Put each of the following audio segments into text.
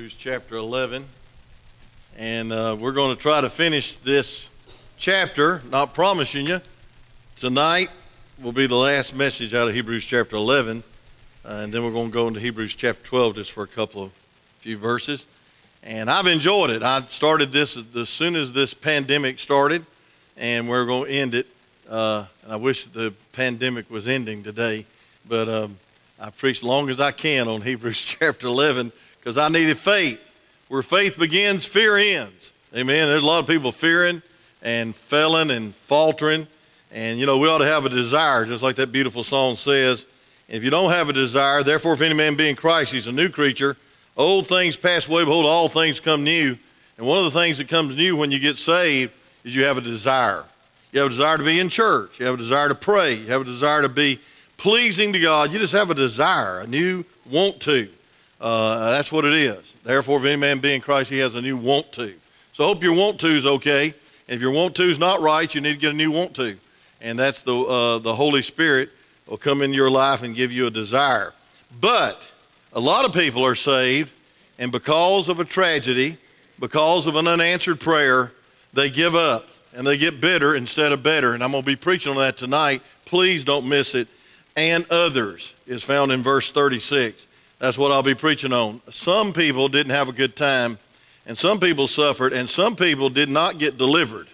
Hebrews chapter 11. And uh, we're going to try to finish this chapter, not promising you. Tonight will be the last message out of Hebrews chapter 11. Uh, and then we're going to go into Hebrews chapter 12 just for a couple of few verses. And I've enjoyed it. I started this as soon as this pandemic started, and we're going to end it. Uh, and I wish the pandemic was ending today, but um, I preach long as I can on Hebrews chapter 11 because I needed faith. Where faith begins, fear ends. Amen. There's a lot of people fearing and failing and faltering. And, you know, we ought to have a desire, just like that beautiful song says. If you don't have a desire, therefore, if any man be in Christ, he's a new creature. Old things pass away, behold, all things come new. And one of the things that comes new when you get saved is you have a desire. You have a desire to be in church. You have a desire to pray. You have a desire to be pleasing to God. You just have a desire, a new want to. Uh, that's what it is. Therefore, if any man be in Christ, he has a new want to. So I hope your want to is okay. And if your want to is not right, you need to get a new want to. And that's the, uh, the Holy Spirit will come in your life and give you a desire. But a lot of people are saved, and because of a tragedy, because of an unanswered prayer, they give up and they get bitter instead of better. And I'm going to be preaching on that tonight. Please don't miss it. And others is found in verse 36. That's what I'll be preaching on. Some people didn't have a good time, and some people suffered, and some people did not get delivered.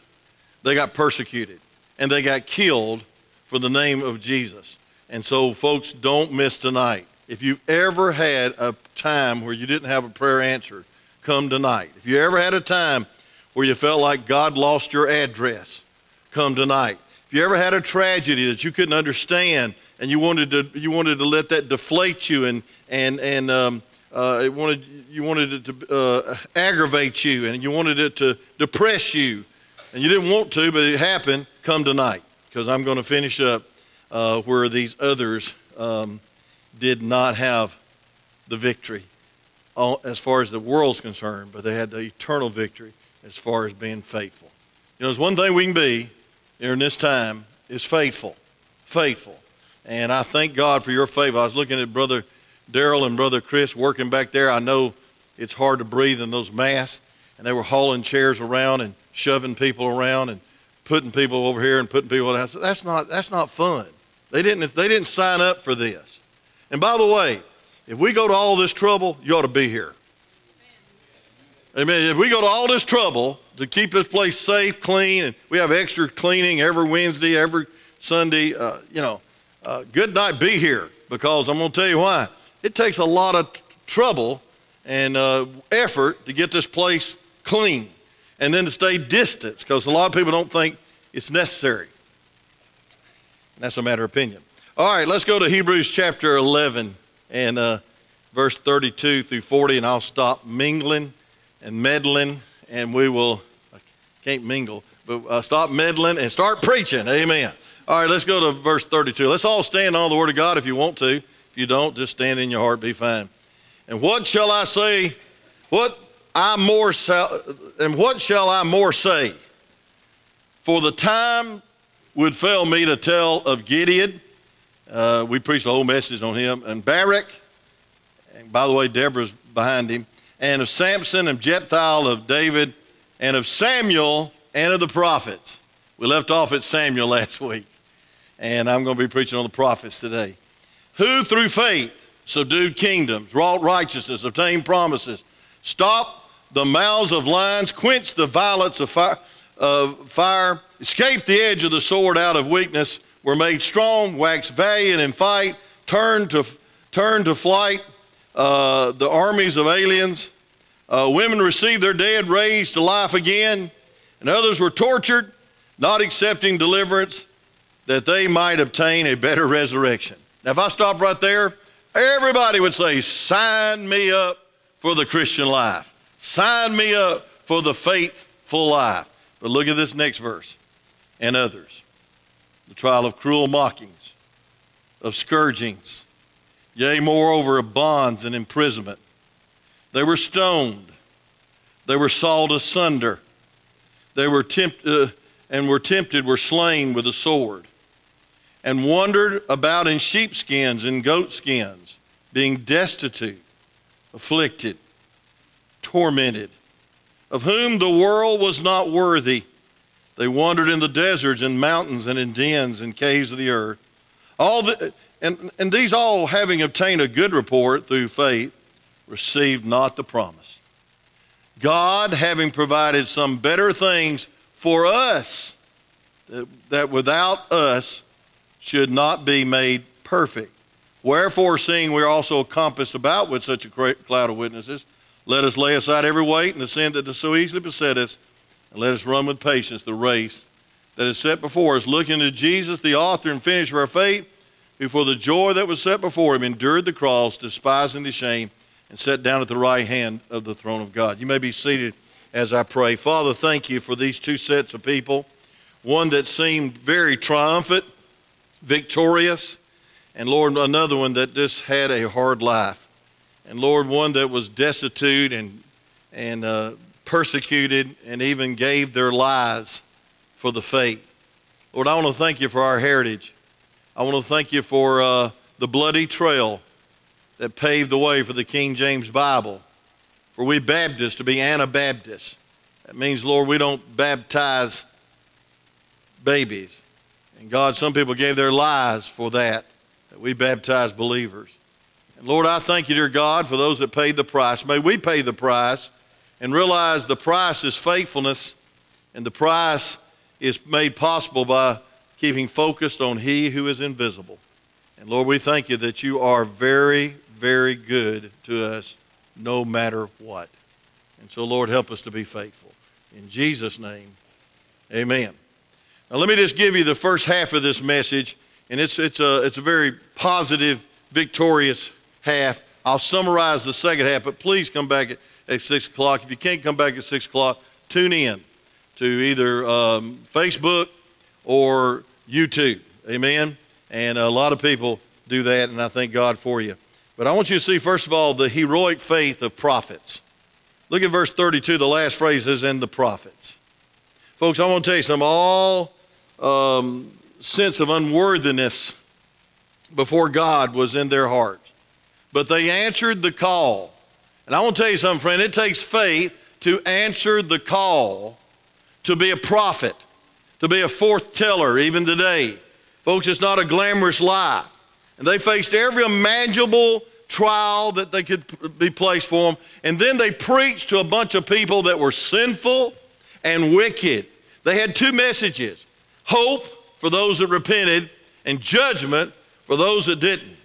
They got persecuted, and they got killed for the name of Jesus. And so, folks, don't miss tonight. If you've ever had a time where you didn't have a prayer answered, come tonight. If you ever had a time where you felt like God lost your address, come tonight. If you ever had a tragedy that you couldn't understand and you wanted to, you wanted to let that deflate you and, and, and um, uh, wanted, you wanted it to uh, aggravate you and you wanted it to depress you and you didn't want to, but it happened, come tonight because I'm going to finish up uh, where these others um, did not have the victory as far as the world's concerned, but they had the eternal victory as far as being faithful. You know, there's one thing we can be during this time is faithful. Faithful. And I thank God for your favor. I was looking at Brother Daryl and Brother Chris working back there. I know it's hard to breathe in those masks. And they were hauling chairs around and shoving people around and putting people over here and putting people down. That's not, that's not fun. They didn't, they didn't sign up for this. And by the way, if we go to all this trouble, you ought to be here. Amen. If we go to all this trouble to keep this place safe, clean, and we have extra cleaning every Wednesday, every Sunday, uh, you know, uh, good night, be here because I'm going to tell you why. It takes a lot of t- trouble and uh, effort to get this place clean and then to stay distant because a lot of people don't think it's necessary. And that's a matter of opinion. All right, let's go to Hebrews chapter 11 and uh, verse 32 through 40, and I'll stop mingling and meddling, and we will, I can't mingle, but uh, stop meddling and start preaching. Amen. All right, let's go to verse 32. Let's all stand on the Word of God if you want to. If you don't, just stand in your heart, be fine. And what shall I say? What I more say and what shall I more say? For the time would fail me to tell of Gideon. Uh, we preached the whole message on him. And Barak, and by the way, Deborah's behind him, and of Samson and Jephthah, of David, and of Samuel, and of the prophets. We left off at Samuel last week and I'm going to be preaching on the prophets today. Who through faith subdued kingdoms, wrought righteousness, obtained promises, stopped the mouths of lions, quenched the violence of fire, of fire, escaped the edge of the sword out of weakness, were made strong, waxed valiant in fight, turned to, turned to flight uh, the armies of aliens. Uh, women received their dead raised to life again, and others were tortured, not accepting deliverance that they might obtain a better resurrection. Now, if I stop right there, everybody would say, Sign me up for the Christian life. Sign me up for the faithful life. But look at this next verse. And others. The trial of cruel mockings, of scourgings, yea, moreover, of bonds and imprisonment. They were stoned. They were sawed asunder. They were tempted, uh, and were tempted, were slain with a sword and wandered about in sheepskins and goatskins, being destitute, afflicted, tormented, of whom the world was not worthy. They wandered in the deserts and mountains and in dens and caves of the earth. All the, and, and these all, having obtained a good report through faith, received not the promise. God, having provided some better things for us, that, that without us should not be made perfect. Wherefore, seeing we are also compassed about with such a great cloud of witnesses, let us lay aside every weight and the sin that does so easily beset us, and let us run with patience the race that is set before us, looking to Jesus, the author and finisher of our faith who for the joy that was set before him endured the cross, despising the shame, and sat down at the right hand of the throne of God. You may be seated as I pray. Father, thank you for these two sets of people one that seemed very triumphant, victorious, and Lord, another one that just had a hard life. And Lord, one that was destitute and, and uh, persecuted and even gave their lives for the faith. Lord, I want to thank you for our heritage. I want to thank you for uh, the bloody trail that paved the way for the King James Bible. For we Baptists to be Anabaptists. That means, Lord, we don't baptize babies. And God, some people gave their lives for that, that we baptize believers. And Lord, I thank you, dear God, for those that paid the price. May we pay the price and realize the price is faithfulness, and the price is made possible by keeping focused on He who is invisible. And Lord, we thank you that you are very, very good to us no matter what. And so, Lord, help us to be faithful. In Jesus' name, amen. Now, let me just give you the first half of this message, and it's, it's, a, it's a very positive, victorious half. I'll summarize the second half, but please come back at, at 6 o'clock. If you can't come back at 6 o'clock, tune in to either um, Facebook or YouTube. Amen? And a lot of people do that, and I thank God for you. But I want you to see, first of all, the heroic faith of prophets. Look at verse 32, the last phrase is in the prophets. Folks, I want to tell you something. All um, sense of unworthiness before God was in their hearts. But they answered the call. And I want to tell you something, friend. It takes faith to answer the call to be a prophet to be a forth teller even today. Folks, it's not a glamorous life. And they faced every imaginable trial that they could be placed for them. And then they preached to a bunch of people that were sinful and wicked. They had two messages hope for those that repented, and judgment for those that didn't.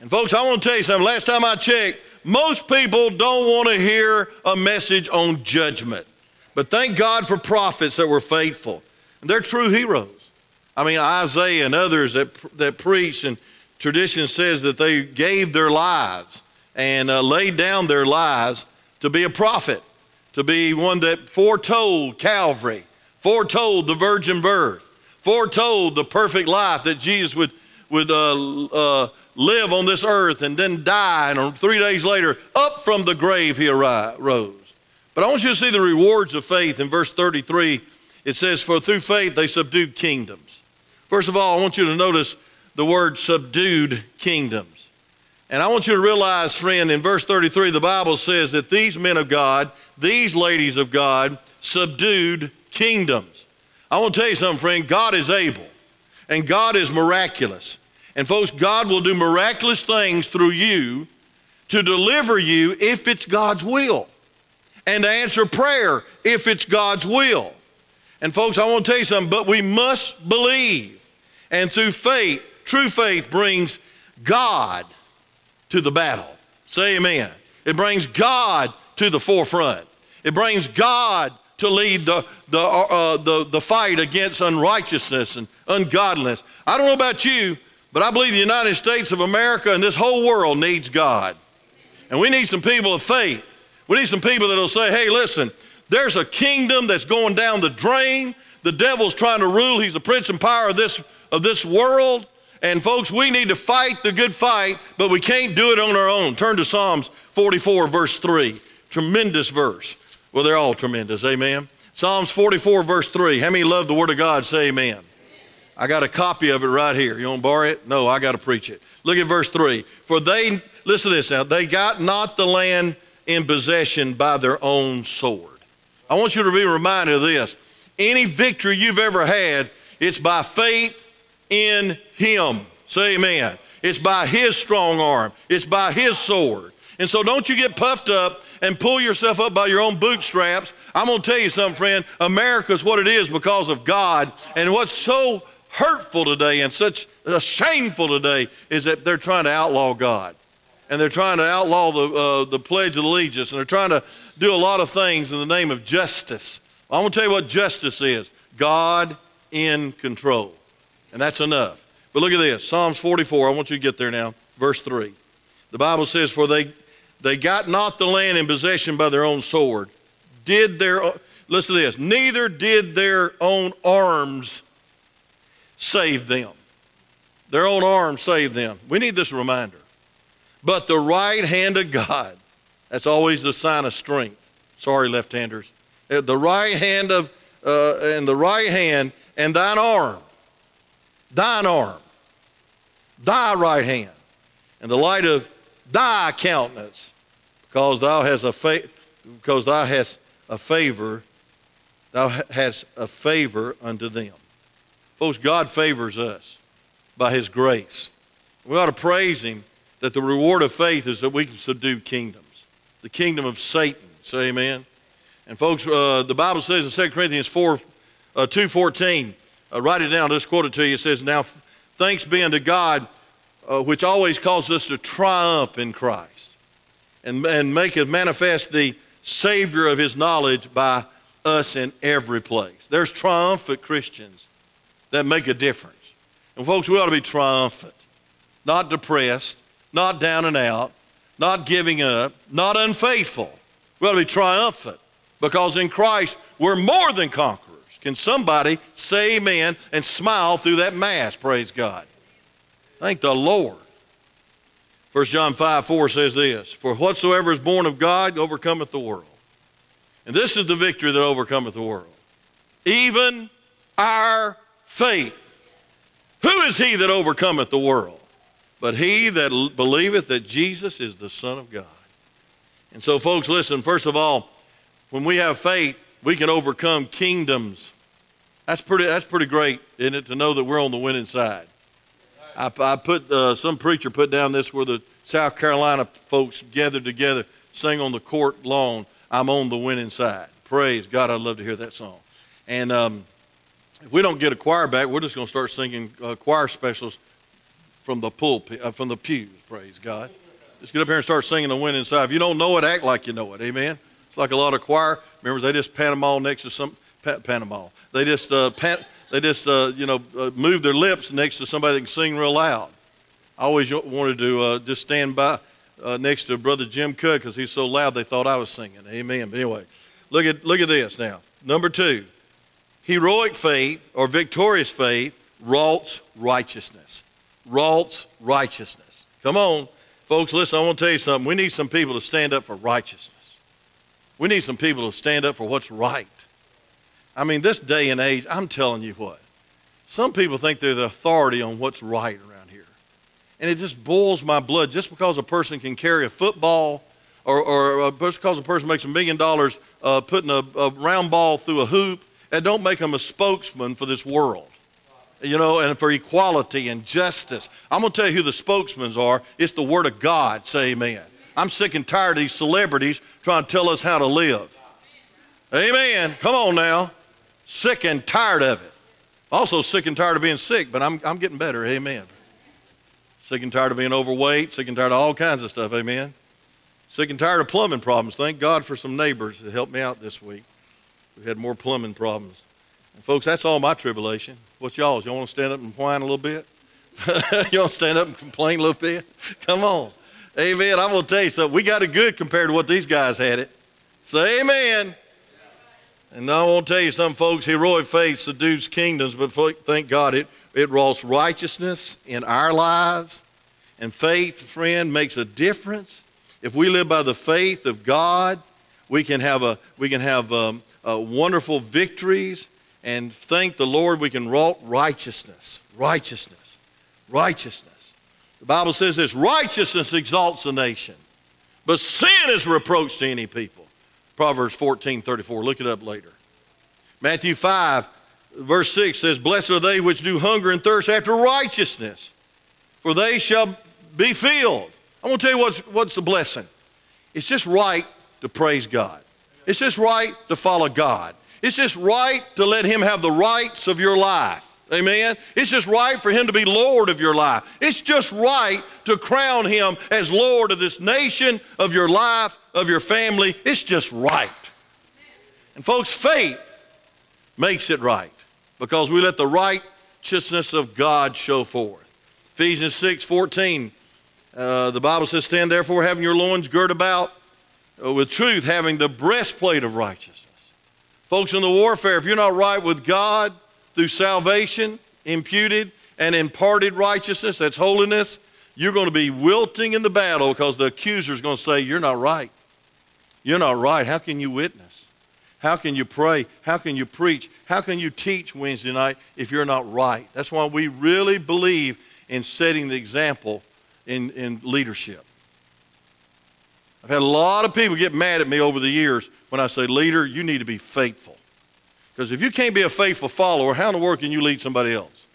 And folks, I want to tell you something. Last time I checked, most people don't want to hear a message on judgment. But thank God for prophets that were faithful. They're true heroes. I mean, Isaiah and others that, that preach, and tradition says that they gave their lives and uh, laid down their lives to be a prophet, to be one that foretold Calvary, foretold the virgin birth, foretold the perfect life that Jesus would, would uh, uh, live on this earth and then die, and three days later, up from the grave he arose. But I want you to see the rewards of faith in verse 33 it says, For through faith they subdued kingdoms. First of all, I want you to notice the word subdued kingdoms. And I want you to realize, friend, in verse 33, the Bible says that these men of God, these ladies of God, subdued kingdoms. I want to tell you something, friend. God is able, and God is miraculous. And folks, God will do miraculous things through you to deliver you if it's God's will, and to answer prayer if it's God's will. And folks, I want to tell you something, but we must believe. And through faith, true faith brings God to the battle. Say amen. It brings God to the forefront. It brings God to lead the, the, uh, uh, the, the fight against unrighteousness and ungodliness. I don't know about you, but I believe the United States of America and this whole world needs God. And we need some people of faith. We need some people that will say, hey, listen, there's a kingdom that's going down the drain. The devil's trying to rule. He's the prince and power of this, of this world. And folks, we need to fight the good fight, but we can't do it on our own. Turn to Psalms 44, verse 3. Tremendous verse. Well, they're all tremendous. Amen. Psalms 44, verse 3. How many love the Word of God? Say amen. I got a copy of it right here. You want to borrow it? No, I got to preach it. Look at verse 3. For they, listen to this now, they got not the land in possession by their own sword. I want you to be reminded of this. Any victory you've ever had, it's by faith in Him. Say amen. It's by His strong arm, it's by His sword. And so don't you get puffed up and pull yourself up by your own bootstraps. I'm going to tell you something, friend. America's what it is because of God. And what's so hurtful today and such shameful today is that they're trying to outlaw God. And they're trying to outlaw the, uh, the Pledge of Allegiance. And they're trying to do a lot of things in the name of justice. I'm going to tell you what justice is God in control. And that's enough. But look at this Psalms 44. I want you to get there now. Verse 3. The Bible says, For they they got not the land in possession by their own sword. Did their, listen to this, neither did their own arms save them. Their own arms saved them. We need this reminder. But the right hand of God, that's always the sign of strength. Sorry, left handers. Uh, the right hand of, uh, and the right hand and thine arm, thine arm, thy right hand, and the light of thy countenance, because thou hast a fa- because thou hast a favor, thou hast a favor unto them. Folks, God favors us by his grace. We ought to praise him that the reward of faith is that we can subdue kingdoms. The kingdom of Satan. Say amen. And folks, uh, the Bible says in 2 Corinthians 4, uh, 2.14, uh, write it down, just quote it to you. It says, Now thanks be unto God uh, which always causes us to triumph in Christ and, and make it manifest the Savior of His knowledge by us in every place. There's triumphant Christians that make a difference. And folks, we ought to be triumphant, not depressed, not down and out, not giving up, not unfaithful. We ought to be triumphant because in Christ we're more than conquerors. Can somebody say amen and smile through that mass? Praise God. Thank the Lord. 1 John 5 4 says this For whatsoever is born of God overcometh the world. And this is the victory that overcometh the world. Even our faith. Who is he that overcometh the world? But he that believeth that Jesus is the Son of God. And so, folks, listen, first of all, when we have faith, we can overcome kingdoms. That's pretty, that's pretty great, isn't it, to know that we're on the winning side. I, I put uh, some preacher put down this where the South Carolina folks gathered together, sing on the court lawn. I'm on the winning side. Praise God! I'd love to hear that song. And um, if we don't get a choir back, we're just going to start singing uh, choir specials from the pulpit, uh, from the pews. Praise God! Just get up here and start singing the winning side. If you don't know it, act like you know it. Amen. It's like a lot of choir members. They just Panama next to some pa- Panama. They just uh, pan, they just, uh, you know, uh, move their lips next to somebody that can sing real loud. I always wanted to uh, just stand by uh, next to Brother Jim Cook because he's so loud they thought I was singing. Amen. But anyway, look at, look at this now. Number two, heroic faith or victorious faith wrought righteousness. Wrought righteousness. Come on, folks, listen, I want to tell you something. We need some people to stand up for righteousness. We need some people to stand up for what's right. I mean, this day and age, I'm telling you what, some people think they're the authority on what's right around here. And it just boils my blood just because a person can carry a football or, or just because a person makes a million dollars uh, putting a, a round ball through a hoop, that don't make them a spokesman for this world you know, and for equality and justice. I'm going to tell you who the spokesmen are. It's the Word of God. Say amen. I'm sick and tired of these celebrities trying to tell us how to live. Amen. Come on now. Sick and tired of it. Also, sick and tired of being sick, but I'm, I'm getting better. Amen. Sick and tired of being overweight, sick and tired of all kinds of stuff. Amen. Sick and tired of plumbing problems. Thank God for some neighbors that helped me out this week. We had more plumbing problems. And folks, that's all my tribulation. What's y'all's? Y'all want to stand up and whine a little bit? you want to stand up and complain a little bit? Come on. Amen. I'm going to tell you something. We got it good compared to what these guys had it. Say amen. And I want to tell you, some folks, heroic faith subdues kingdoms, but thank God it, it wrought righteousness in our lives. And faith, friend, makes a difference. If we live by the faith of God, we can have, a, we can have um, uh, wonderful victories. And thank the Lord, we can wrought righteousness. Righteousness. Righteousness. The Bible says this righteousness exalts a nation, but sin is reproach to any people. Proverbs 14 34. Look it up later. Matthew 5, verse 6 says, Blessed are they which do hunger and thirst after righteousness, for they shall be filled. I'm going to tell you what's, what's the blessing. It's just right to praise God. It's just right to follow God. It's just right to let Him have the rights of your life. Amen. It's just right for him to be Lord of your life. It's just right to crown him as Lord of this nation, of your life, of your family. It's just right. And folks, faith makes it right because we let the righteousness of God show forth. Ephesians 6 14, uh, the Bible says, Stand therefore, having your loins girt about uh, with truth, having the breastplate of righteousness. Folks, in the warfare, if you're not right with God, through salvation, imputed and imparted righteousness, that's holiness, you're going to be wilting in the battle because the accuser is going to say, You're not right. You're not right. How can you witness? How can you pray? How can you preach? How can you teach Wednesday night if you're not right? That's why we really believe in setting the example in, in leadership. I've had a lot of people get mad at me over the years when I say, Leader, you need to be faithful. Because if you can't be a faithful follower, how in the world can you lead somebody else?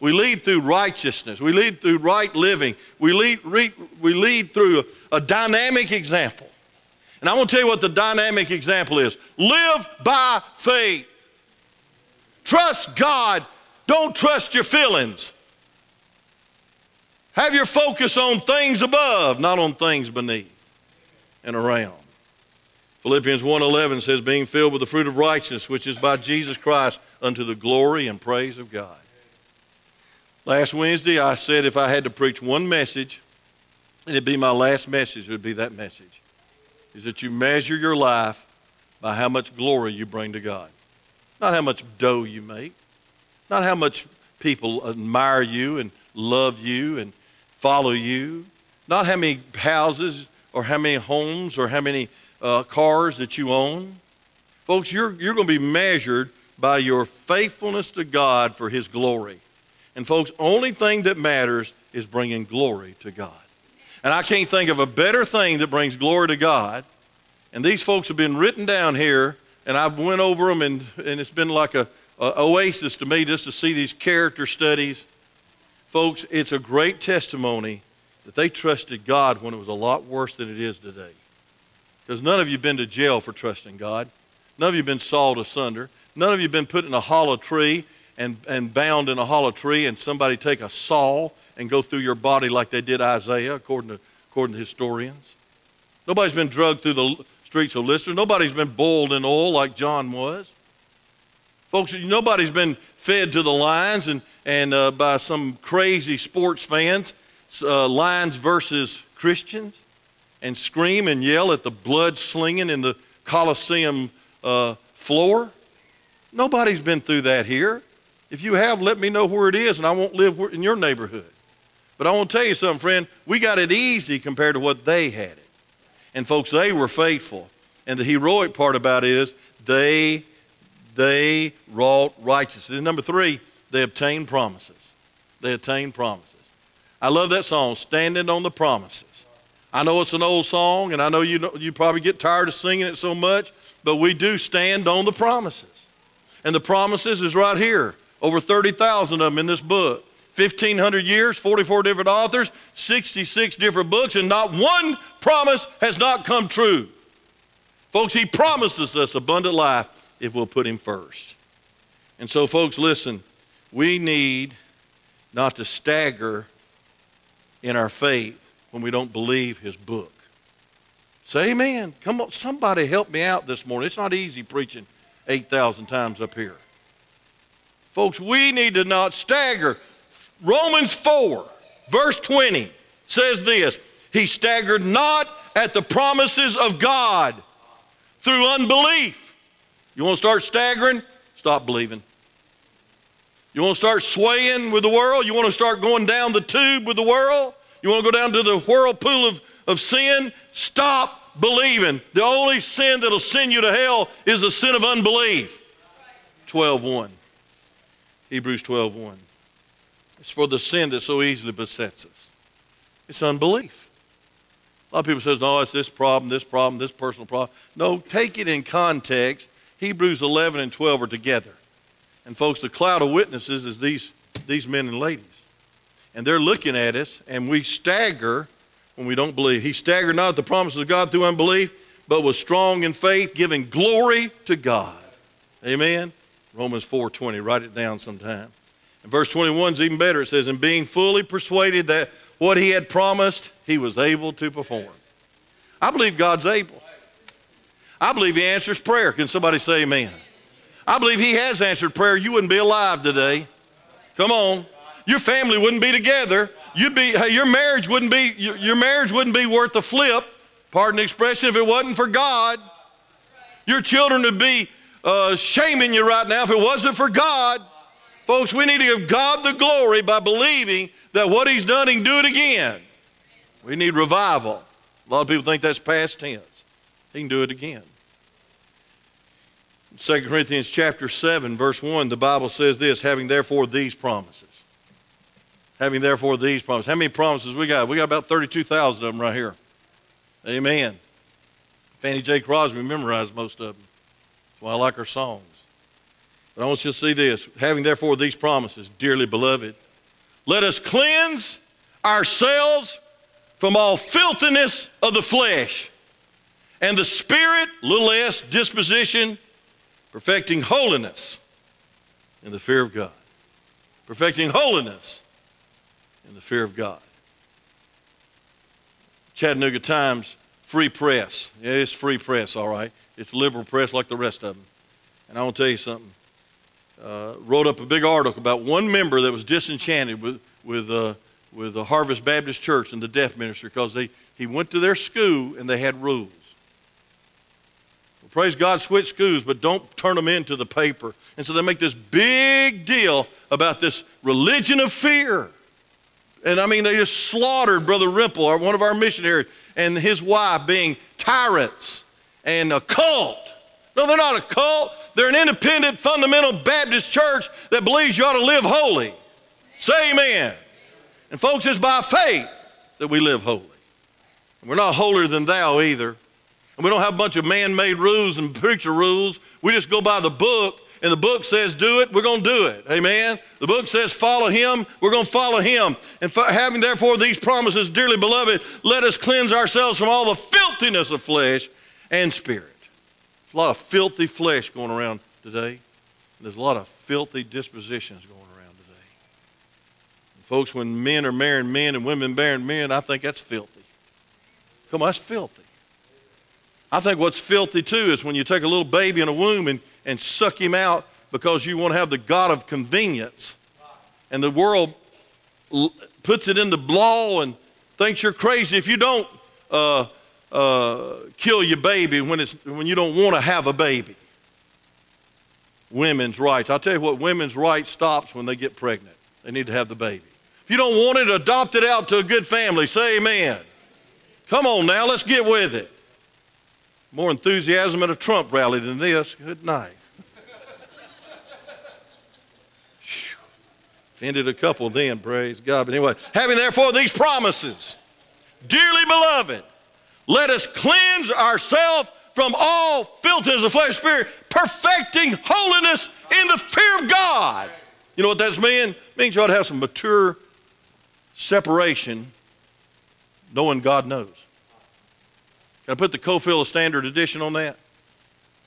We lead through righteousness. We lead through right living. We lead, re, we lead through a, a dynamic example. And I'm going to tell you what the dynamic example is live by faith. Trust God. Don't trust your feelings. Have your focus on things above, not on things beneath and around. Philippians 1:11 says being filled with the fruit of righteousness which is by Jesus Christ unto the glory and praise of God. Last Wednesday I said if I had to preach one message and it'd be my last message it would be that message is that you measure your life by how much glory you bring to God. Not how much dough you make, not how much people admire you and love you and follow you, not how many houses or how many homes or how many uh, cars that you own. Folks, you're, you're going to be measured by your faithfulness to God for His glory. And, folks, only thing that matters is bringing glory to God. And I can't think of a better thing that brings glory to God. And these folks have been written down here, and I've went over them, and, and it's been like a, a oasis to me just to see these character studies. Folks, it's a great testimony that they trusted God when it was a lot worse than it is today. Because none of you have been to jail for trusting God. None of you have been sawed asunder. None of you have been put in a hollow tree and, and bound in a hollow tree and somebody take a saw and go through your body like they did Isaiah, according to, according to historians. Nobody's been drugged through the streets of Lystra. Nobody's been boiled in oil like John was. Folks, nobody's been fed to the lions and, and uh, by some crazy sports fans, uh, lions versus Christians and scream and yell at the blood slinging in the Coliseum uh, floor. Nobody's been through that here. If you have, let me know where it is, and I won't live in your neighborhood. But I want to tell you something, friend. We got it easy compared to what they had it. And folks, they were faithful. And the heroic part about it is they they wrought righteousness. And number three, they obtained promises. They obtained promises. I love that song, Standing on the Promises. I know it's an old song, and I know you, know, you probably get tired of singing it so much, but we do stand on the promises. And the promises is right here. Over 30,000 of them in this book. 1,500 years, 44 different authors, 66 different books, and not one promise has not come true. Folks, He promises us abundant life if we'll put Him first. And so, folks, listen, we need not to stagger in our faith when we don't believe his book. Say amen. Come on, somebody help me out this morning. It's not easy preaching 8,000 times up here. Folks, we need to not stagger. Romans 4, verse 20 says this He staggered not at the promises of God through unbelief. You want to start staggering? Stop believing. You want to start swaying with the world? You want to start going down the tube with the world? You want to go down to the whirlpool of, of sin? Stop believing. The only sin that'll send you to hell is the sin of unbelief. 12.1. Hebrews 12.1. It's for the sin that so easily besets us. It's unbelief. A lot of people says, no, it's this problem, this problem, this personal problem. No, take it in context. Hebrews 11 and 12 are together. And folks, the cloud of witnesses is these, these men and ladies. And they're looking at us, and we stagger when we don't believe. He staggered not at the promises of God through unbelief, but was strong in faith, giving glory to God. Amen. Romans 4:20. Write it down sometime. And verse 21 is even better. It says, "And being fully persuaded that what he had promised, he was able to perform." I believe God's able. I believe he answers prayer. Can somebody say amen? I believe he has answered prayer. You wouldn't be alive today. Come on. Your family wouldn't be together. You'd be, hey, your marriage wouldn't be, your, marriage wouldn't be worth a flip, pardon the expression, if it wasn't for God. Your children would be uh, shaming you right now if it wasn't for God. Folks, we need to give God the glory by believing that what He's done, He can do it again. We need revival. A lot of people think that's past tense. He can do it again. 2 Corinthians chapter 7, verse 1, the Bible says this having therefore these promises. Having therefore these promises. How many promises we got? We got about 32,000 of them right here. Amen. Fanny J. Crosby memorized most of them. That's why I like her songs. But I want you to see this. Having therefore these promises, dearly beloved, let us cleanse ourselves from all filthiness of the flesh and the spirit, little s, disposition, perfecting holiness in the fear of God. Perfecting holiness in the fear of God. Chattanooga Times, free press. Yeah, it's free press, all right. It's liberal press like the rest of them. And I want to tell you something. Uh, wrote up a big article about one member that was disenchanted with, with, uh, with the Harvest Baptist Church and the deaf ministry because they, he went to their school and they had rules. Well, praise God, switch schools, but don't turn them into the paper. And so they make this big deal about this religion of fear. And I mean, they just slaughtered Brother Rimple, one of our missionaries, and his wife being tyrants and a cult. No, they're not a cult. They're an independent, fundamental Baptist church that believes you ought to live holy. Say amen. And folks, it's by faith that we live holy. And we're not holier than thou either. And we don't have a bunch of man made rules and preacher rules. We just go by the book and the book says do it, we're going to do it. Amen. The book says follow him, we're going to follow him. And having therefore these promises, dearly beloved, let us cleanse ourselves from all the filthiness of flesh and spirit. There's a lot of filthy flesh going around today. There's a lot of filthy dispositions going around today. And folks, when men are marrying men and women marrying men, I think that's filthy. Come on, that's filthy. I think what's filthy too is when you take a little baby in a womb and, and suck him out because you want to have the God of convenience. And the world puts it into law and thinks you're crazy if you don't uh, uh, kill your baby when, it's, when you don't want to have a baby. Women's rights. I'll tell you what, women's rights stops when they get pregnant. They need to have the baby. If you don't want it, adopt it out to a good family. Say amen. Come on now, let's get with it. More enthusiasm at a Trump rally than this. Good night. Offended a couple then, praise God. But anyway, having therefore these promises, dearly beloved, let us cleanse ourselves from all filthiness of flesh spirit, perfecting holiness in the fear of God. You know what that's mean? It means you ought to have some mature separation, knowing God knows. Can I put the Cofield Standard Edition on that?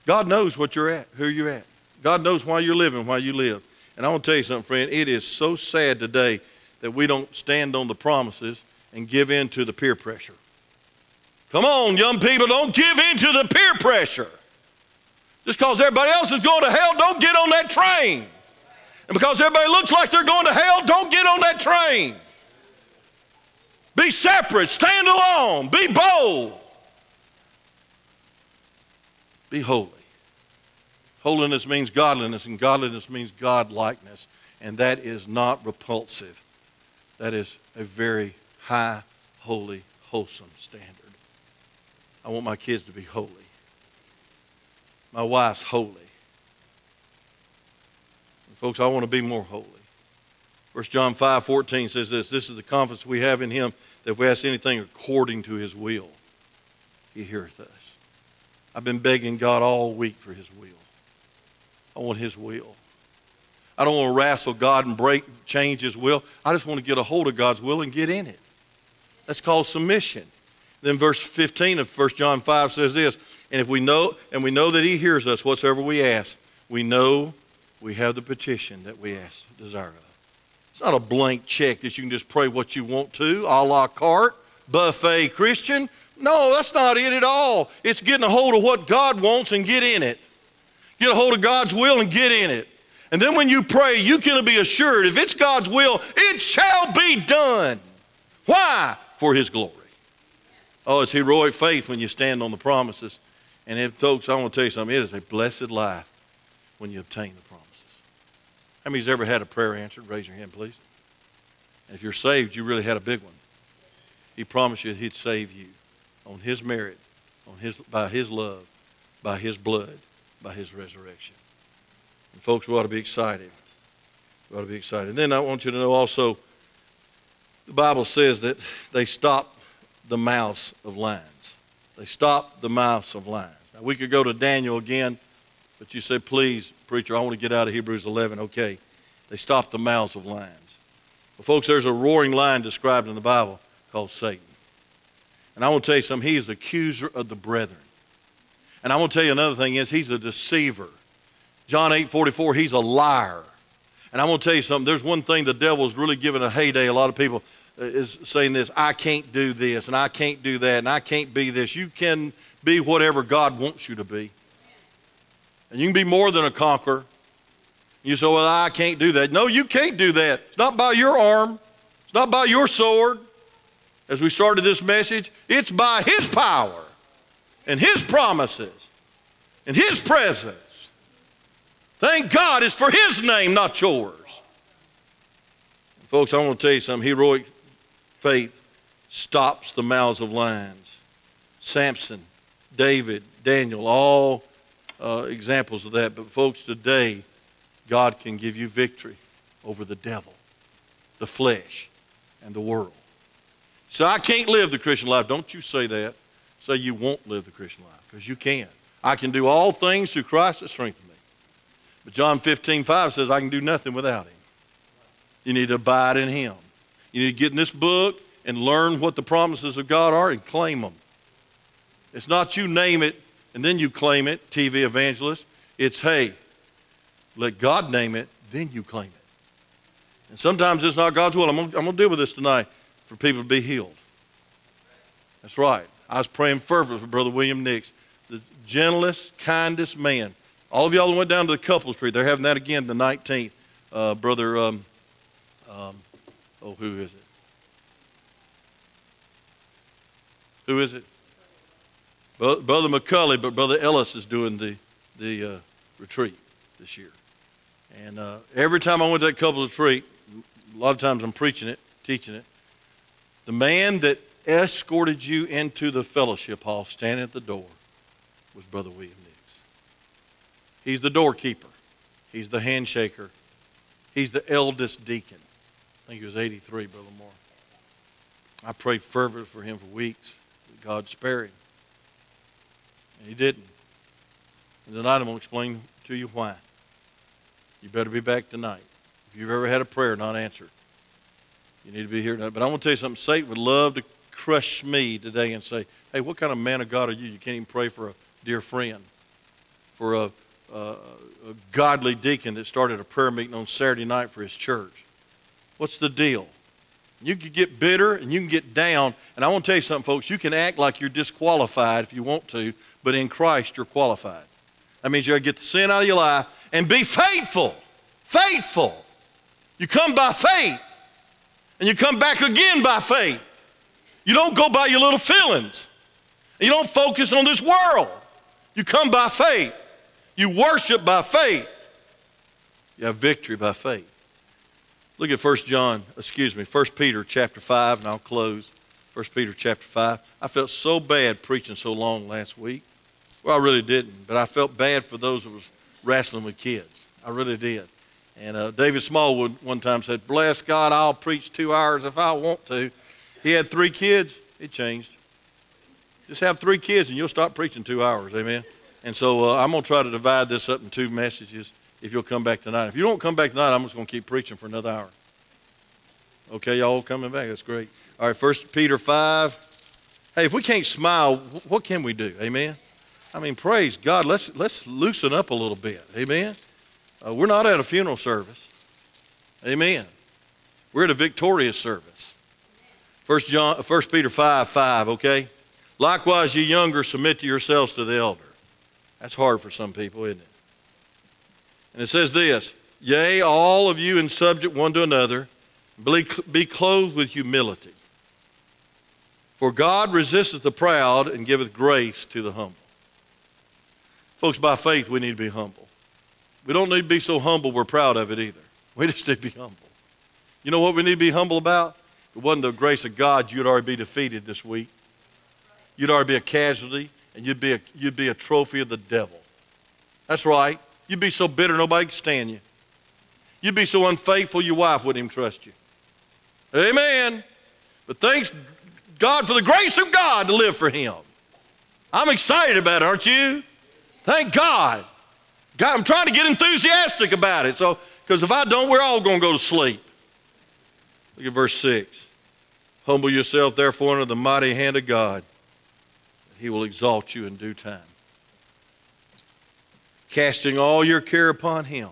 God knows what you're at, who you're at. God knows why you're living, why you live. And I want to tell you something, friend. It is so sad today that we don't stand on the promises and give in to the peer pressure. Come on, young people, don't give in to the peer pressure. Just because everybody else is going to hell, don't get on that train. And because everybody looks like they're going to hell, don't get on that train. Be separate, stand alone, be bold. Be holy. Holiness means godliness, and godliness means godlikeness, and that is not repulsive. That is a very high, holy, wholesome standard. I want my kids to be holy. My wife's holy. And folks, I want to be more holy. First John 5 14 says this This is the confidence we have in him that if we ask anything according to his will, he heareth us. I've been begging God all week for his will. I want his will. I don't want to wrestle God and break, change his will. I just want to get a hold of God's will and get in it. That's called submission. Then verse 15 of 1 John 5 says this, and if we know and we know that he hears us whatsoever we ask, we know we have the petition that we ask, desire of. It's not a blank check that you can just pray what you want to, a la carte, buffet Christian. No, that's not it at all. It's getting a hold of what God wants and get in it. Get a hold of God's will and get in it. And then when you pray, you can be assured if it's God's will, it shall be done. Why? For His glory. Oh, it's heroic faith when you stand on the promises. And if, folks, I want to tell you something, it is a blessed life when you obtain the promises. How many's ever had a prayer answered? Raise your hand, please. And if you're saved, you really had a big one. He promised you he'd save you on his merit, on his, by his love, by his blood, by his resurrection. And folks, we ought to be excited. We ought to be excited. And then I want you to know also, the Bible says that they stopped the mouths of lions. They stopped the mouths of lions. Now, we could go to Daniel again, but you say, please, preacher, I want to get out of Hebrews 11. Okay. They stopped the mouths of lions. Well, folks, there's a roaring lion described in the Bible called Satan. And I want to tell you something. He is the accuser of the brethren. And I want to tell you another thing is he's a deceiver. John 8 44, he's a liar. And I'm going to tell you something. There's one thing the devil's really giving a heyday. A lot of people uh, is saying this I can't do this, and I can't do that, and I can't be this. You can be whatever God wants you to be. And you can be more than a conqueror. You say, Well, I can't do that. No, you can't do that. It's not by your arm, it's not by your sword. As we started this message, it's by His power and His promises and His presence. Thank God it's for His name, not yours. Folks, I want to tell you something. Heroic faith stops the mouths of lions. Samson, David, Daniel, all uh, examples of that. But, folks, today, God can give you victory over the devil, the flesh, and the world. So I can't live the Christian life. Don't you say that. Say you won't live the Christian life because you can. I can do all things through Christ that strengthens me. But John 15, 5 says, I can do nothing without him. You need to abide in him. You need to get in this book and learn what the promises of God are and claim them. It's not you name it and then you claim it, TV evangelist. It's, hey, let God name it, then you claim it. And sometimes it's not God's will. I'm going to deal with this tonight for people to be healed. That's right. I was praying fervently for Brother William Nix, the gentlest, kindest man. All of y'all that went down to the couples tree, they're having that again the 19th. Uh, Brother, um, um, oh, who is it? Who is it? Brother McCully, but Brother Ellis is doing the, the uh, retreat this year. And uh, every time I went to that couples retreat, a lot of times I'm preaching it, teaching it. The man that escorted you into the fellowship hall, standing at the door, was Brother William Nix. He's the doorkeeper. He's the handshaker. He's the eldest deacon. I think he was 83, Brother Moore. I prayed fervently for him for weeks. God spare him. And he didn't. And tonight I'm going to explain to you why. You better be back tonight. If you've ever had a prayer not answered, you need to be here tonight. But I want to tell you something. Satan would love to crush me today and say, hey, what kind of man of God are you? You can't even pray for a dear friend, for a, a, a godly deacon that started a prayer meeting on Saturday night for his church. What's the deal? You can get bitter and you can get down. And I want to tell you something, folks. You can act like you're disqualified if you want to, but in Christ you're qualified. That means you got to get the sin out of your life and be faithful. Faithful. You come by faith, and you come back again by faith. You don't go by your little feelings. You don't focus on this world. You come by faith. You worship by faith. You have victory by faith. Look at 1 John, excuse me, 1 Peter chapter 5, and I'll close. 1 Peter chapter 5. I felt so bad preaching so long last week. Well, I really didn't, but I felt bad for those that was wrestling with kids. I really did. And uh, David Smallwood one time said, Bless God, I'll preach two hours if I want to. He had three kids. It changed. Just have three kids and you'll stop preaching two hours. Amen. And so uh, I'm going to try to divide this up in two messages if you'll come back tonight. If you don't come back tonight, I'm just going to keep preaching for another hour. Okay, y'all coming back? That's great. All right, First Peter 5. Hey, if we can't smile, what can we do? Amen. I mean, praise God. Let's let's loosen up a little bit. Amen. Uh, we're not at a funeral service. Amen. We're at a victorious service. First John, First Peter 5, 5, okay? Likewise, you younger, submit to yourselves to the elder. That's hard for some people, isn't it? And it says this Yea, all of you in subject one to another, be clothed with humility. For God resisteth the proud and giveth grace to the humble. Folks, by faith, we need to be humble. We don't need to be so humble we're proud of it either. We just need to be humble. You know what we need to be humble about? It wasn't the grace of God, you'd already be defeated this week. You'd already be a casualty, and you'd be a, you'd be a trophy of the devil. That's right. You'd be so bitter nobody could stand you. You'd be so unfaithful your wife wouldn't even trust you. Amen. But thanks God for the grace of God to live for Him. I'm excited about it, aren't you? Thank God. God I'm trying to get enthusiastic about it. So, because if I don't, we're all going to go to sleep. Look at verse 6. Humble yourself, therefore, under the mighty hand of God, that He will exalt you in due time. Casting all your care upon Him,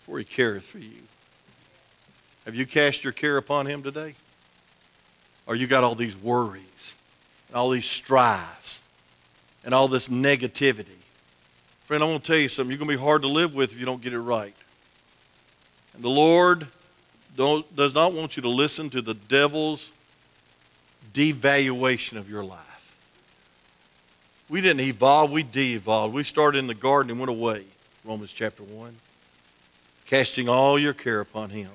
for He careth for you. Have you cast your care upon Him today? Or you got all these worries, and all these strives, and all this negativity? Friend, I want to tell you something. You're going to be hard to live with if you don't get it right. And the Lord does not want you to listen to the devil's devaluation of your life. We didn't evolve, we de evolved. We started in the garden and went away. Romans chapter 1. Casting all your care upon him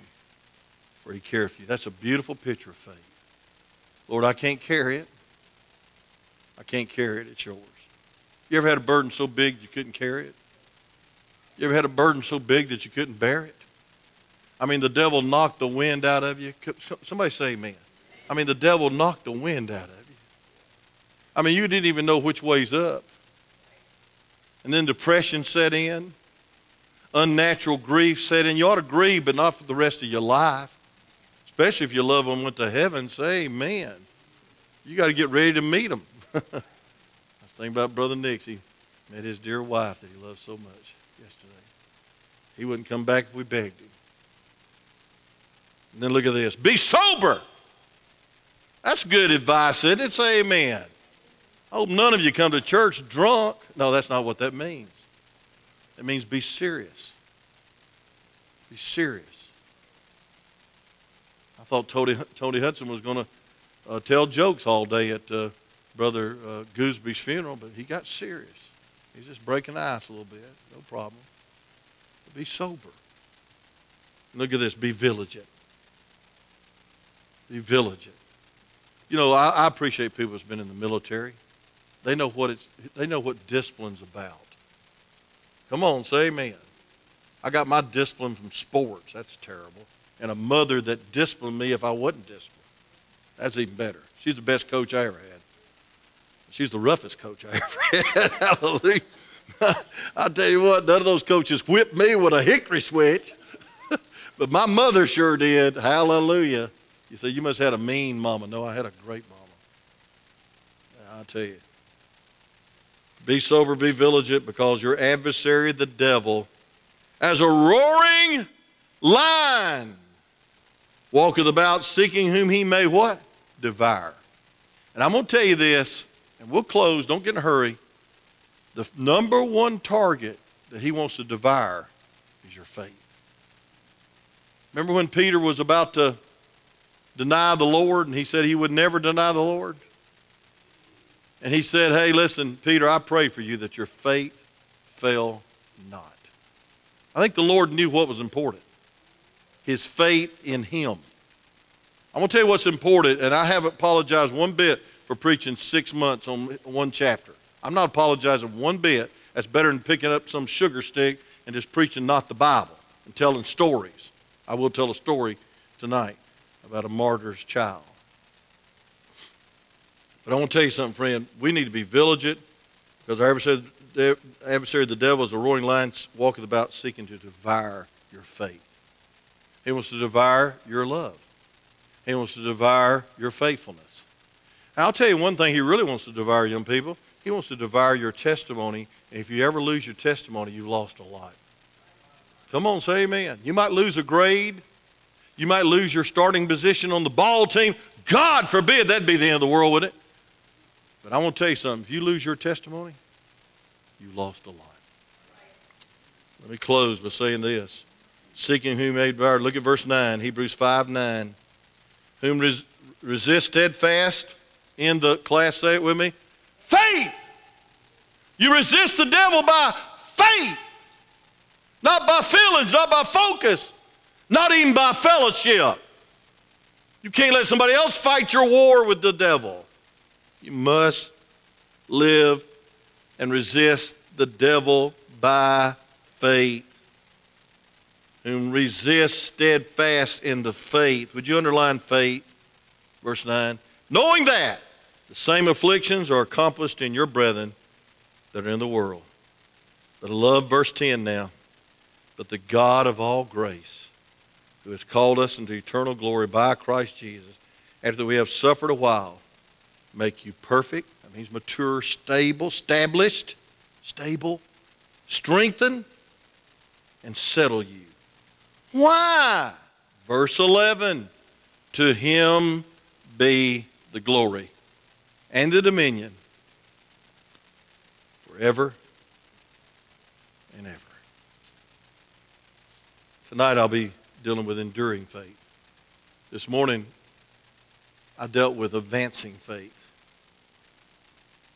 for he cares for you. That's a beautiful picture of faith. Lord, I can't carry it. I can't carry it. It's yours. You ever had a burden so big you couldn't carry it? You ever had a burden so big that you couldn't bear it? I mean, the devil knocked the wind out of you. Somebody say amen. I mean, the devil knocked the wind out of you. I mean, you didn't even know which way's up. And then depression set in, unnatural grief set in. You ought to grieve, but not for the rest of your life especially if your loved one went to heaven, say amen. You got to get ready to meet them. I was thinking about Brother Nix. He met his dear wife that he loved so much yesterday. He wouldn't come back if we begged him. And then look at this be sober. That's good advice, isn't it? Say amen. I hope none of you come to church drunk. No, that's not what that means. It means be serious. Be serious I thought Tony, Tony Hudson was going to uh, tell jokes all day at uh, Brother uh, Goosby's funeral, but he got serious. He's just breaking the ice a little bit. No problem. But be sober. Look at this. Be vigilant. Be vigilant. You know, I, I appreciate people that's been in the military. They know what it's. They know what discipline's about. Come on, say amen. I got my discipline from sports. That's terrible and a mother that disciplined me if I wasn't disciplined. That's even better. She's the best coach I ever had. She's the roughest coach I ever had. Hallelujah. I tell you what, none of those coaches whipped me with a hickory switch, but my mother sure did. Hallelujah. You say, You must have had a mean mama. No, I had a great mama. I tell you. Be sober, be vigilant, because your adversary, the devil, as a roaring lion, walketh about seeking whom he may what? Devour. And I'm going to tell you this, and we'll close, don't get in a hurry. The number one target that he wants to devour is your faith. Remember when Peter was about to deny the Lord and he said he would never deny the Lord? And he said, Hey, listen, Peter, I pray for you that your faith fail not. I think the Lord knew what was important his faith in him. I'm going to tell you what's important, and I haven't apologized one bit for preaching six months on one chapter. I'm not apologizing one bit. That's better than picking up some sugar stick and just preaching not the Bible. and telling stories. I will tell a story tonight about a martyr's child. But I want to tell you something, friend. We need to be vigilant because our adversary, the the devil is a roaring lion walking about seeking to devour your faith. He wants to devour your love. He wants to devour your faithfulness. I'll tell you one thing he really wants to devour, young people. He wants to devour your testimony. And if you ever lose your testimony, you've lost a lot. Come on, say amen. You might lose a grade. You might lose your starting position on the ball team. God forbid that'd be the end of the world, wouldn't it? But I want to tell you something. If you lose your testimony, you lost a lot. Let me close by saying this. Seeking whom made devour. Look at verse 9, Hebrews 5 9. Whom res- resist steadfast in the class, say it with me. Faith. You resist the devil by faith. Not by feelings, not by focus, not even by fellowship. You can't let somebody else fight your war with the devil. You must live and resist the devil by faith. and resist steadfast in the faith. Would you underline faith? Verse 9. Knowing that the same afflictions are accomplished in your brethren that are in the world. But I love verse 10 now. But the God of all grace, who has called us into eternal glory by Christ Jesus, after we have suffered a while, make you perfect. That means mature, stable, established, stable, strengthen, and settle you. Why? Verse 11 To him be the glory and the dominion forever and ever. Tonight I'll be dealing with enduring faith. This morning I dealt with advancing faith,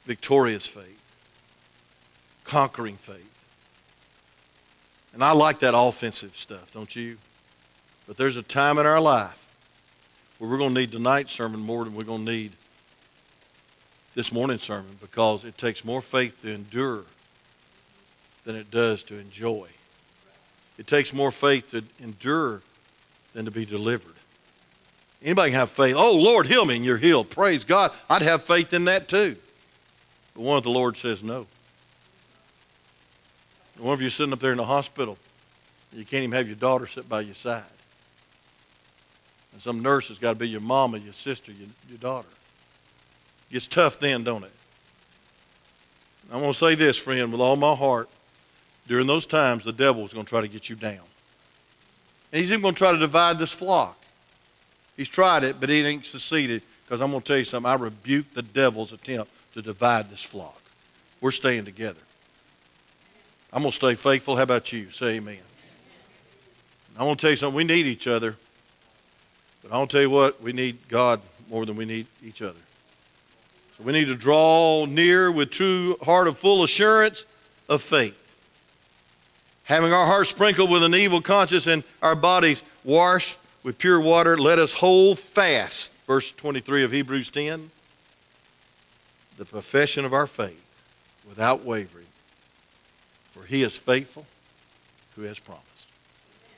victorious faith, conquering faith. And I like that offensive stuff, don't you? But there's a time in our life where we're going to need tonight's sermon more than we're going to need this morning's sermon because it takes more faith to endure than it does to enjoy. It takes more faith to endure than to be delivered. Anybody can have faith. Oh, Lord, heal me, and you're healed. Praise God. I'd have faith in that too. But one of the Lord says no. One of you sitting up there in the hospital, you can't even have your daughter sit by your side. And some nurse has got to be your mama, your sister, your, your daughter. Gets tough then, don't it? I'm going to say this, friend, with all my heart. During those times, the devil is going to try to get you down. And he's even going to try to divide this flock. He's tried it, but he ain't succeeded because I'm going to tell you something. I rebuke the devil's attempt to divide this flock. We're staying together. I'm going to stay faithful. How about you? Say amen. I want to tell you something. We need each other. But I'll tell you what, we need God more than we need each other. So we need to draw near with true heart of full assurance of faith. Having our hearts sprinkled with an evil conscience and our bodies washed with pure water, let us hold fast, verse 23 of Hebrews 10, the profession of our faith without wavering. For he is faithful who has promised.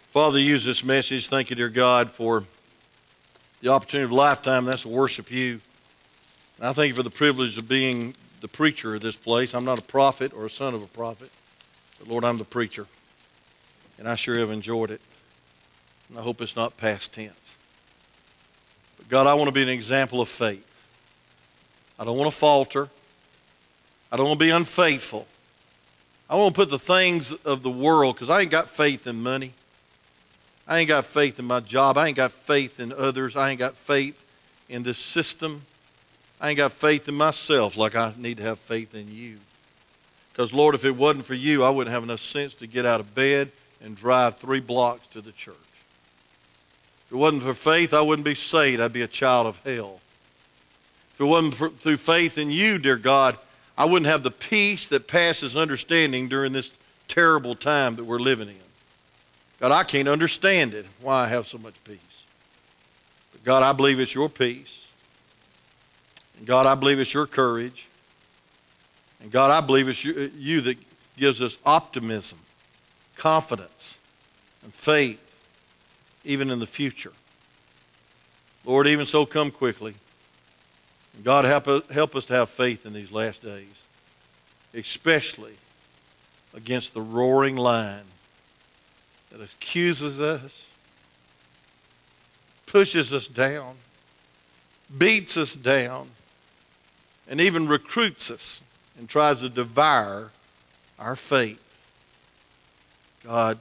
Father, use this message. Thank you, dear God, for the opportunity of a lifetime. That's to worship you. And I thank you for the privilege of being the preacher of this place. I'm not a prophet or a son of a prophet, but Lord, I'm the preacher. And I sure have enjoyed it. And I hope it's not past tense. But God, I want to be an example of faith. I don't want to falter. I don't want to be unfaithful. I want to put the things of the world, because I ain't got faith in money. I ain't got faith in my job. I ain't got faith in others. I ain't got faith in this system. I ain't got faith in myself like I need to have faith in you. Because, Lord, if it wasn't for you, I wouldn't have enough sense to get out of bed and drive three blocks to the church. If it wasn't for faith, I wouldn't be saved. I'd be a child of hell. If it wasn't for, through faith in you, dear God, I wouldn't have the peace that passes understanding during this terrible time that we're living in. God, I can't understand it, why I have so much peace. But God, I believe it's your peace. And God, I believe it's your courage. And God, I believe it's you that gives us optimism, confidence, and faith even in the future. Lord, even so, come quickly. God, help, us to have faith in these last days, especially against the roaring lion that accuses us, pushes us down, beats us down, and even recruits us and tries to devour our faith. God,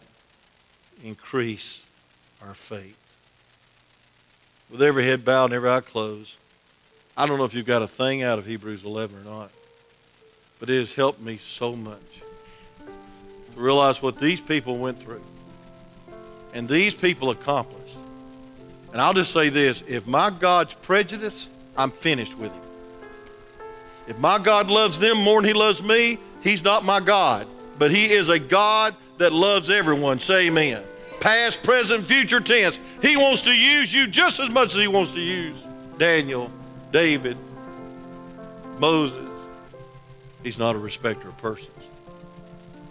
increase our faith. With every head bowed and every eye closed, I don't know if you've got a thing out of Hebrews 11 or not, but it has helped me so much to realize what these people went through and these people accomplished. And I'll just say this if my God's prejudice, I'm finished with him. If my God loves them more than he loves me, he's not my God. But he is a God that loves everyone. Say amen. Past, present, future tense. He wants to use you just as much as he wants to use Daniel, David, Moses. He's not a respecter of persons.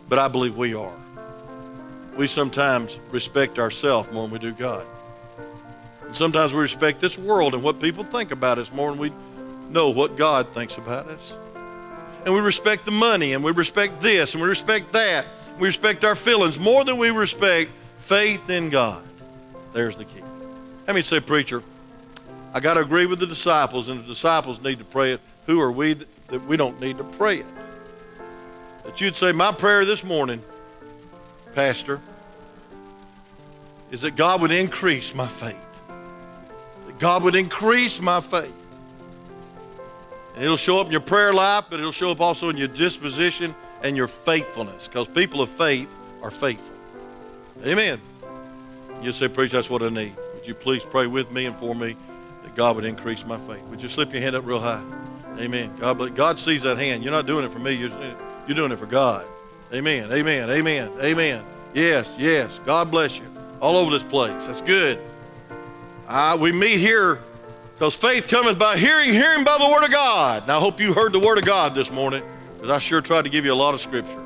But I believe we are. We sometimes respect ourselves more than we do God. And sometimes we respect this world and what people think about us more than we know what God thinks about us. And we respect the money and we respect this and we respect that. We respect our feelings more than we respect faith in God. There's the key. Let me say, preacher, I got to agree with the disciples, and the disciples need to pray it. Who are we that, we don't need to pray it? That you'd say, My prayer this morning, Pastor, is that God would increase my faith. That God would increase my faith. And it'll show up in your prayer life, but it'll show up also in your disposition and your faithfulness because people of faith are faithful. Amen. You say, Preach, that's what I need. Would you please pray with me and for me that God would increase my faith? Would you slip your hand up real high? Amen. God, God sees that hand. You're not doing it for me, you're, you're doing it for God. Amen. Amen. Amen. Amen. Yes, yes. God bless you. All over this place. That's good. Uh, we meet here because faith cometh by hearing, hearing by the Word of God. Now, I hope you heard the Word of God this morning because I sure tried to give you a lot of Scripture.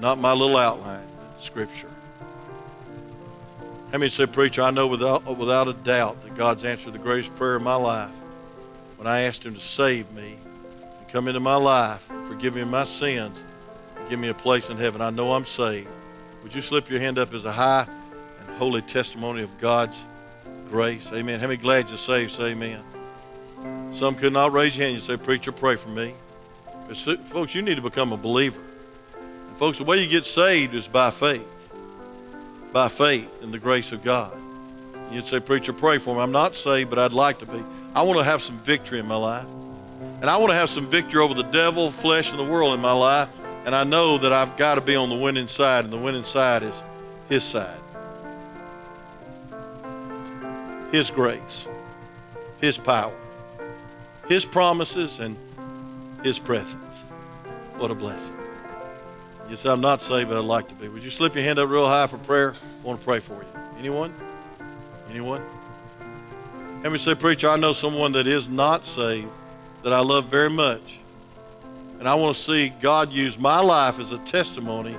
Not my little outline, Scripture. How many say, Preacher, I know without, without a doubt that God's answered the greatest prayer of my life when I asked Him to save me and come into my life, forgive me my sins, give me a place in heaven. I know I'm saved. Would you slip your hand up as a high and holy testimony of God's grace. Amen. How many glad you're saved? Say amen. Some could not raise your hand. You say, Preacher, pray for me. Folks, you need to become a believer. And folks, the way you get saved is by faith. By faith in the grace of God. You'd say, Preacher, pray for me. I'm not saved, but I'd like to be. I want to have some victory in my life. And I want to have some victory over the devil, flesh, and the world in my life. And I know that I've got to be on the winning side, and the winning side is His side. His grace, His power, His promises, and His presence. What a blessing. You say, I'm not saved, but I'd like to be. Would you slip your hand up real high for prayer? I want to pray for you. Anyone? Anyone? Let me say, Preacher, I know someone that is not saved that I love very much. And I want to see God use my life as a testimony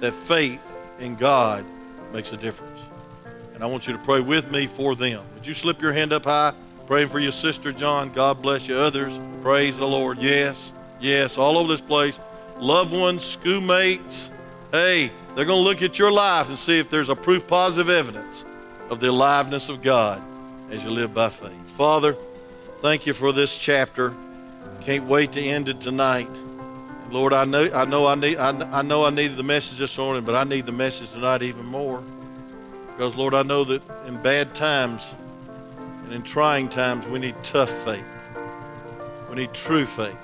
that faith in God makes a difference. And I want you to pray with me for them. Would you slip your hand up high? Praying for your sister, John. God bless you. Others, praise the Lord. Yes, yes, all over this place. Loved ones, schoolmates. Hey, they're going to look at your life and see if there's a proof positive evidence of the aliveness of God as you live by faith. Father, thank you for this chapter. Can't wait to end it tonight. Lord, I know I know I need I, I know I needed the message this morning, but I need the message tonight even more. Because, Lord, I know that in bad times and in trying times, we need tough faith. We need true faith.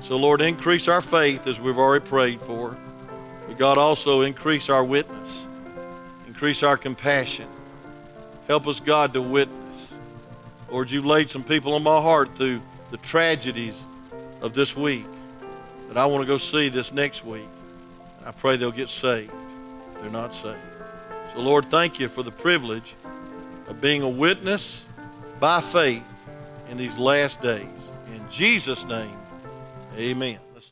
So, Lord, increase our faith as we've already prayed for. But, God, also increase our witness, increase our compassion. Help us, God, to witness. Lord, you've laid some people on my heart through the tragedies of this week that I want to go see this next week. I pray they'll get saved if they're not saved. So, Lord, thank you for the privilege of being a witness by faith in these last days. In Jesus' name, amen.